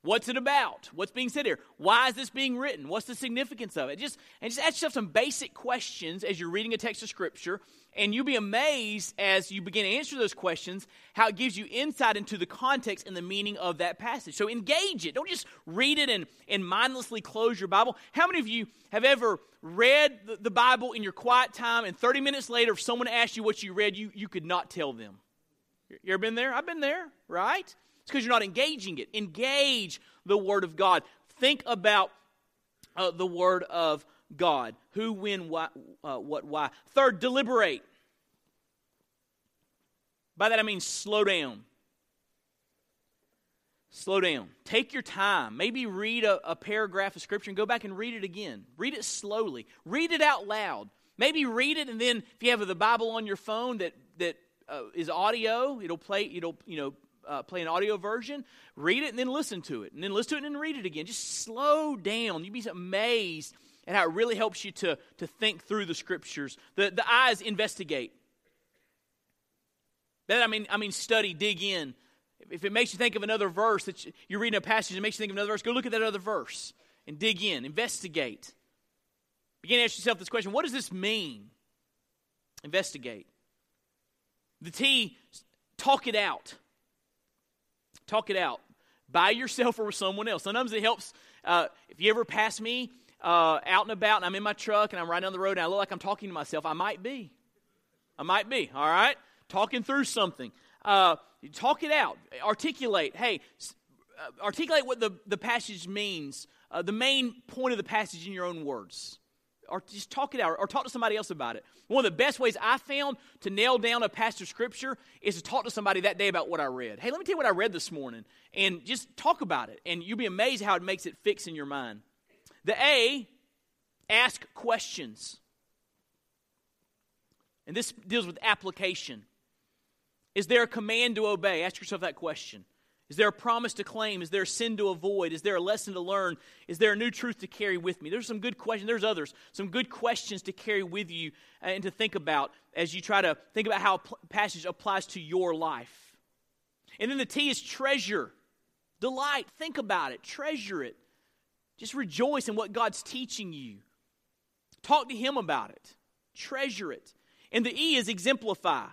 What's it about? What's being said here? Why is this being written? What's the significance of it? Just and just ask yourself some basic questions as you're reading a text of scripture, and you'll be amazed as you begin to answer those questions how it gives you insight into the context and the meaning of that passage. So engage it. Don't just read it and, and mindlessly close your Bible. How many of you have ever read the, the Bible in your quiet time, and 30 minutes later, if someone asked you what you read, you, you could not tell them? You ever been there? I've been there, right? It's because you're not engaging it. Engage the Word of God. Think about uh, the Word of God. Who, when, why, uh, what, why. Third, deliberate. By that I mean slow down. Slow down. Take your time. Maybe read a, a, paragraph of scripture and go back and read it again. Read it slowly. Read it out loud. Maybe read it and then if you have the Bible on your phone that that uh, is audio, it'll play. It'll you know uh, play an audio version, read it and then listen to it, and then listen to it and then read it again. Just slow down. You'd be amazed at how it really helps you to, to think through the scriptures. The, the eyes investigate. That I mean, I mean, study, dig in. If it makes you think of another verse that you're reading a passage and makes you think of another verse, go look at that other verse and dig in, investigate. Begin to ask yourself this question: What does this mean? Investigate. The T, talk it out. Talk it out by yourself or with someone else. Sometimes it helps. Uh, if you ever pass me uh, out and about and I'm in my truck and I'm riding down the road and I look like I'm talking to myself, I might be. I might be, all right? Talking through something. Uh, talk it out. Articulate. Hey, uh, articulate what the, the passage means, uh, the main point of the passage in your own words or just talk it out or talk to somebody else about it. One of the best ways I found to nail down a of scripture is to talk to somebody that day about what I read. Hey, let me tell you what I read this morning and just talk about it. And you'll be amazed how it makes it fix in your mind. The A, ask questions. And this deals with application. Is there a command to obey? Ask yourself that question. Is there a promise to claim? Is there a sin to avoid? Is there a lesson to learn? Is there a new truth to carry with me? There's some good questions. There's others. Some good questions to carry with you uh, and to think about as you try to think about how a passage applies to your life. And then the T is treasure, delight. Think about it, treasure it. Just rejoice in what God's teaching you. Talk to Him about it, treasure it. And the E is exemplify.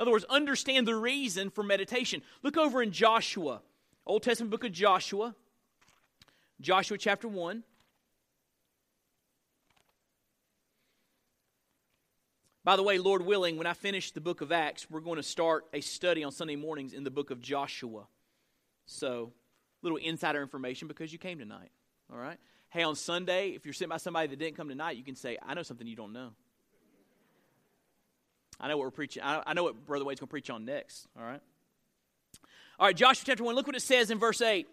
In other words, understand the reason for meditation. Look over in Joshua, Old Testament book of Joshua, Joshua chapter 1. By the way, Lord willing, when I finish the book of Acts, we're going to start a study on Sunday mornings in the book of Joshua. So, little insider information because you came tonight. All right? Hey, on Sunday, if you're sitting by somebody that didn't come tonight, you can say, I know something you don't know. I know what we're preaching. I, I know what Brother Wade's going to preach on next. All right. All right, Joshua chapter 1. Look what it says in verse 8.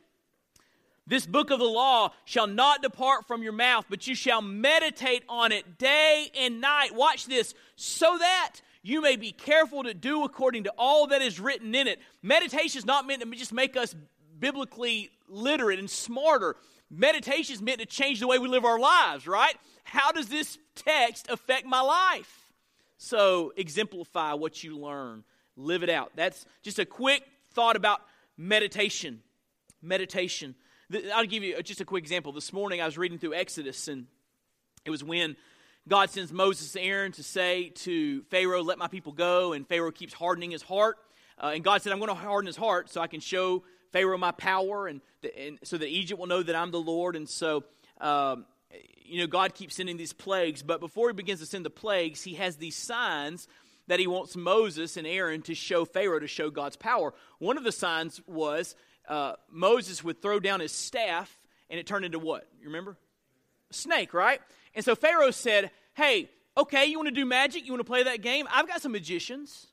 This book of the law shall not depart from your mouth, but you shall meditate on it day and night. Watch this, so that you may be careful to do according to all that is written in it. Meditation is not meant to just make us biblically literate and smarter. Meditation is meant to change the way we live our lives, right? How does this text affect my life? So exemplify what you learn, live it out. That's just a quick thought about meditation. Meditation. I'll give you just a quick example. This morning I was reading through Exodus, and it was when God sends Moses and Aaron to say to Pharaoh, Let my people go. And Pharaoh keeps hardening his heart. Uh, and God said, I'm going to harden his heart so I can show Pharaoh my power and, and so that Egypt will know that I'm the Lord. And so, um, you know, God keeps sending these plagues. But before he begins to send the plagues, he has these signs that he wants Moses and Aaron to show Pharaoh to show God's power. One of the signs was uh, Moses would throw down his staff and it turned into what? You remember? Snake, right? And so Pharaoh said, Hey, okay, you want to do magic? You want to play that game? I've got some magicians.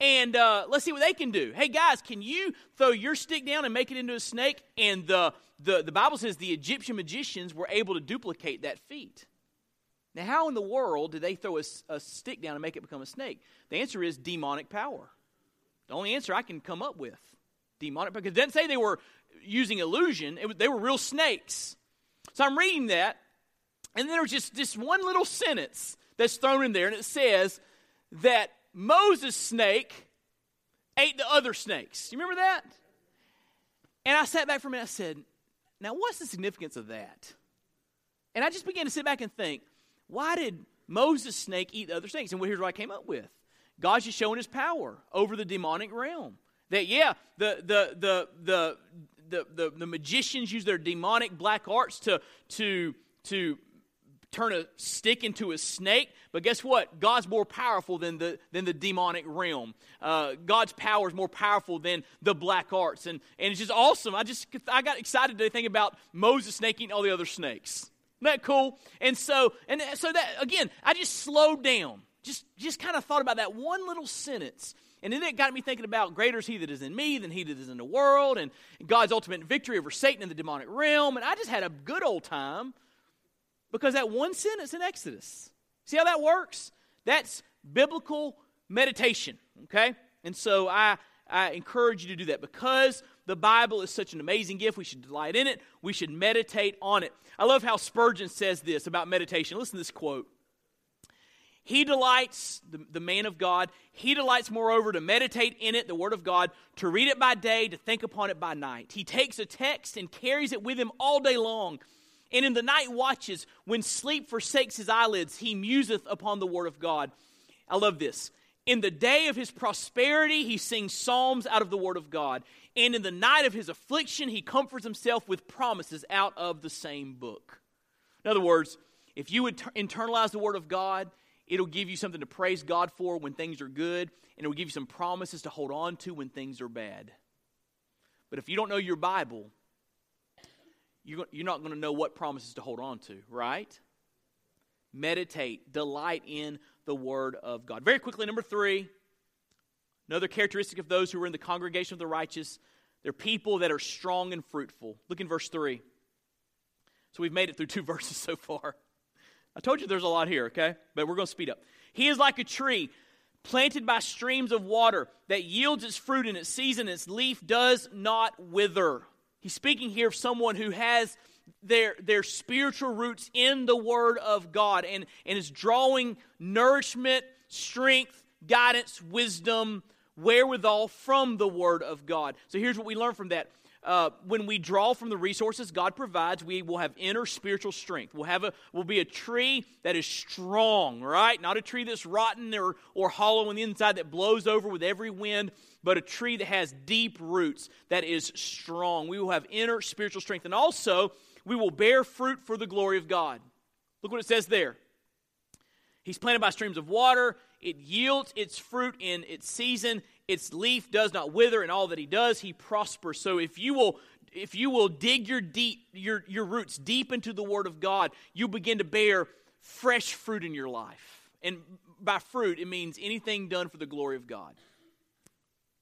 And uh, let's see what they can do. Hey, guys, can you throw your stick down and make it into a snake? And the, the, the Bible says the Egyptian magicians were able to duplicate that feat. Now, how in the world did they throw a, a stick down and make it become a snake? The answer is demonic power. The only answer I can come up with. Demonic, because it doesn't say they were using illusion, it, they were real snakes. So I'm reading that, and then there's just this one little sentence that's thrown in there, and it says that Moses' snake ate the other snakes. You remember that? And I sat back for a minute. I said, Now, what's the significance of that? And I just began to sit back and think, why did Moses' snake eat the other snakes? And here's what I came up with God's just showing his power over the demonic realm. That, yeah, the, the, the, the, the, the, the magicians use their demonic black arts to, to, to turn a stick into a snake. But guess what? God's more powerful than the, than the demonic realm. Uh, God's power is more powerful than the black arts. And, and it's just awesome. I just I got excited to think about Moses snaking all the other snakes. Isn't that cool? And so, and so that again, I just slowed down. Just just kind of thought about that one little sentence. And then it got me thinking about greater is he that is in me than he that is in the world, and God's ultimate victory over Satan in the demonic realm. And I just had a good old time because that one sentence in Exodus. See how that works? That's biblical meditation, okay? And so I, I encourage you to do that because the Bible is such an amazing gift. We should delight in it, we should meditate on it. I love how Spurgeon says this about meditation. Listen to this quote. He delights, the, the man of God, he delights, moreover, to meditate in it, the Word of God, to read it by day, to think upon it by night. He takes a text and carries it with him all day long and in the night watches, when sleep forsakes his eyelids, he museth upon the word of God. I love this. In the day of his prosperity, he sings psalms out of the word of God. And in the night of his affliction, he comforts himself with promises out of the same book. In other words, if you would internalize the word of God, it'll give you something to praise God for when things are good, and it will give you some promises to hold on to when things are bad. But if you don't know your Bible, you're not going to know what promises to hold on to, right? Meditate, delight in the Word of God. Very quickly, number three, another characteristic of those who are in the congregation of the righteous, they're people that are strong and fruitful. Look in verse 3. So we've made it through two verses so far. I told you there's a lot here, okay? But we're going to speed up. He is like a tree planted by streams of water that yields its fruit in its season, its leaf does not wither. He's speaking here of someone who has their, their spiritual roots in the Word of God and, and is drawing nourishment, strength, guidance, wisdom, wherewithal from the Word of God. So here's what we learn from that. Uh, when we draw from the resources God provides, we will have inner spiritual strength. We'll have a we'll be a tree that is strong, right? Not a tree that's rotten or, or hollow on the inside that blows over with every wind, but a tree that has deep roots, that is strong. We will have inner spiritual strength. And also, we will bear fruit for the glory of God. Look what it says there. He's planted by streams of water. It yields its fruit in its season. Its leaf does not wither, and all that he does, he prospers. So if you will if you will dig your deep your, your roots deep into the word of God, you begin to bear fresh fruit in your life. And by fruit, it means anything done for the glory of God.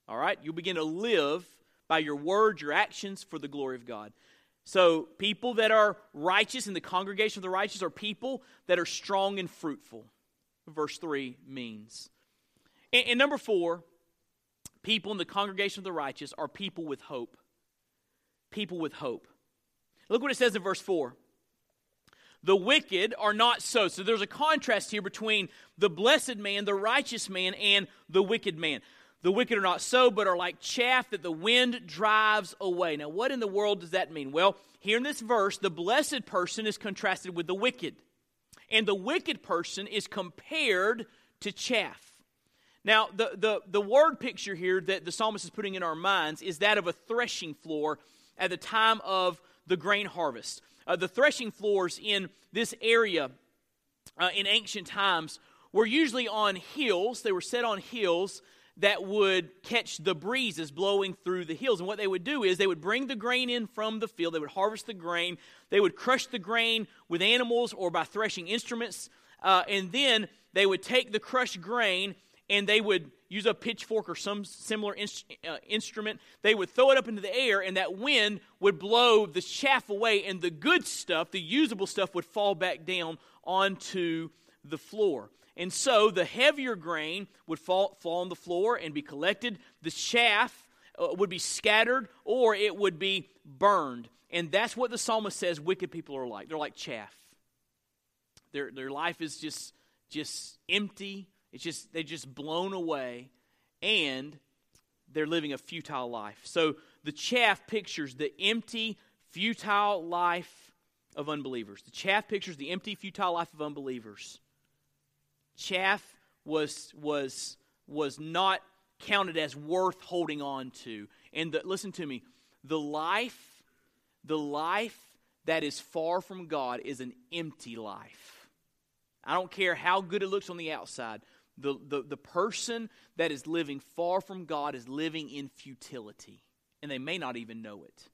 All right? You'll begin to live by your words, your actions for the glory of God. So, people that are righteous in the congregation of the righteous are people that are strong and fruitful. Verse 3 means. And, and number four, people in the congregation of the righteous are people with hope. People with hope. Look what it says in verse 4. The wicked are not so. So there's a contrast here between the blessed man, the righteous man, and the wicked man. The wicked are not so, but are like chaff that the wind drives away. Now, what in the world does that mean? Well, here in this verse, the blessed person is contrasted with the wicked. and the wicked person is compared to chaff. Now, the, the, the word picture here that the psalmist is putting in our minds is that of a threshing floor at the time of the grain harvest. Uh, the threshing floors in this area uh, in ancient times were usually on hills. They were set on hills that would catch the breezes blowing through the hills. And what they would do is they would bring the grain in from the field, they would harvest the grain, they would crush the grain with animals or by threshing instruments, uh, and then they would take the crushed grain and they would use a pitchfork or some similar uh, instrument. They would throw it up into the air, and that wind would blow the chaff away, and the good stuff, the usable stuff, would fall back down onto the floor. And so the heavier grain would fall, fall on the floor and be collected. The chaff uh, would be scattered or it would be burned. And that's what the psalmist says wicked people are like. They're like chaff. Their, their life is just, just empty it's just they're just blown away and they're living a futile life. So the chaff pictures the empty, futile life of unbelievers. The chaff pictures the empty, futile life of unbelievers. Chaff was was was not counted as worth holding on to. And the, listen to me, the life, the life that is far from God is an empty life. I don't care how good it looks on the outside. The, the, the person that is living far from God is living in futility, and they may not even know it.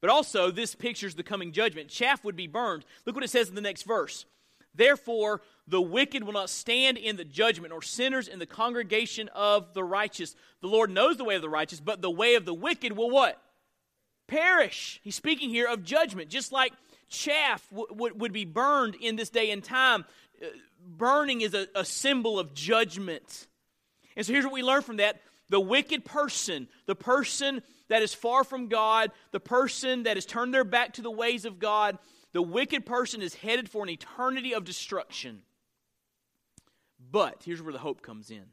But also, this pictures the coming judgment. Chaff would be burned. Look what it says in the next verse. Therefore, the wicked will not stand in the judgment, or sinners in the congregation of the righteous. The Lord knows the way of the righteous, but the way of the wicked will what? Perish. He's speaking here of judgment. Just like chaff w- w- would be burned in this day and time, burning is a, a symbol of judgment. And so here's what we learn from that the wicked person, the person that is far from God, the person that has turned their back to the ways of God, the wicked person is headed for an eternity of destruction. But here's where the hope comes in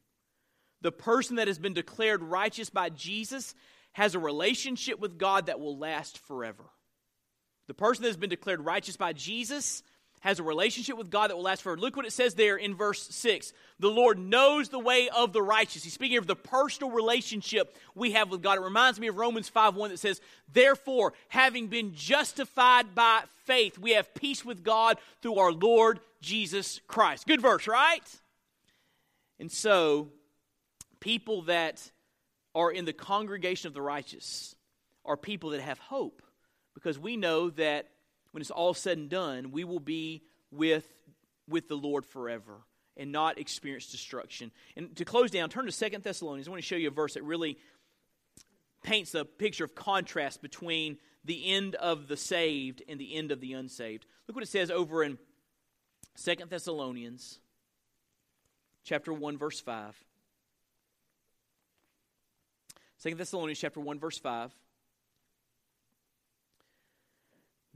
the person that has been declared righteous by Jesus has a relationship with God that will last forever. The person that has been declared righteous by Jesus has a relationship with God that will last forever. Look what it says there in verse 6. The Lord knows the way of the righteous. He's speaking of the personal relationship we have with God. It reminds me of Romans 5 1 that says, Therefore, having been justified by faith, we have peace with God through our Lord Jesus Christ. Good verse, right? And so, people that are in the congregation of the righteous are people that have hope because we know that when it's all said and done, we will be with, with the Lord forever and not experience destruction. And to close down, turn to Second Thessalonians. I want to show you a verse that really paints a picture of contrast between the end of the saved and the end of the unsaved. Look what it says over in Second Thessalonians chapter 1 verse 5. 2 Thessalonians chapter 1 verse 5.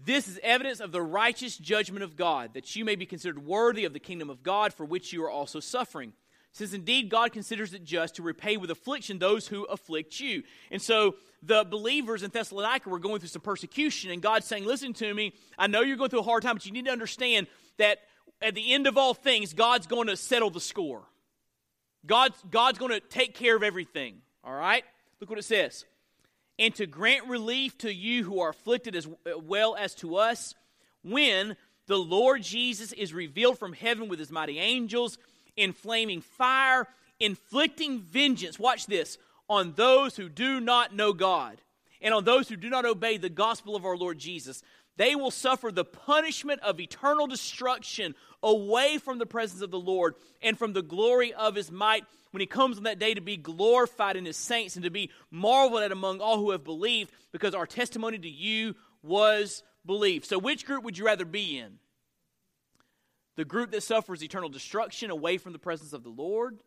This is evidence of the righteous judgment of God, that you may be considered worthy of the kingdom of God for which you are also suffering. Since indeed God considers it just to repay with affliction those who afflict you. And so the believers in Thessalonica were going through some persecution, and God's saying, Listen to me, I know you're going through a hard time, but you need to understand that at the end of all things, God's going to settle the score. God's, God's going to take care of everything. All right? Look what it says and to grant relief to you who are afflicted as well as to us when the Lord Jesus is revealed from heaven with his mighty angels in flaming fire, inflicting vengeance. Watch this on those who do not know God and on those who do not obey the gospel of our Lord Jesus. They will suffer the punishment of eternal destruction away from the presence of the Lord and from the glory of his might when he comes on that day to be glorified in his saints and to be marveled at among all who have believed, because our testimony to you was believed. So, which group would you rather be in? The group that suffers eternal destruction away from the presence of the Lord,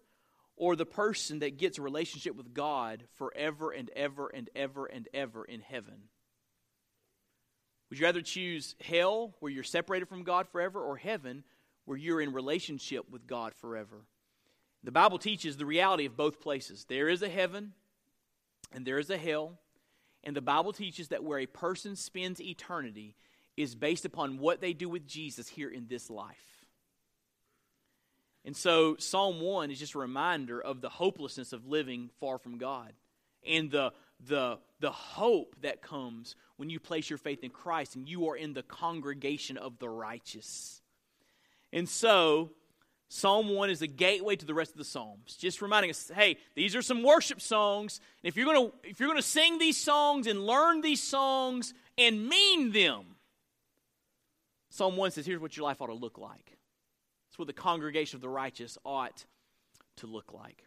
or the person that gets a relationship with God forever and ever and ever and ever in heaven? Would you rather choose hell, where you're separated from God forever, or heaven, where you're in relationship with God forever? The Bible teaches the reality of both places. There is a heaven and there is a hell. And the Bible teaches that where a person spends eternity is based upon what they do with Jesus here in this life. And so Psalm 1 is just a reminder of the hopelessness of living far from God and the, the, the hope that comes when you place your faith in Christ and you are in the congregation of the righteous. And so Psalm 1 is a gateway to the rest of the Psalms, just reminding us, hey, these are some worship songs. And if you're going to if you're going to sing these songs and learn these songs and mean them, Psalm 1 says, here's what your life ought to look like. It's what the congregation of the righteous ought to look like.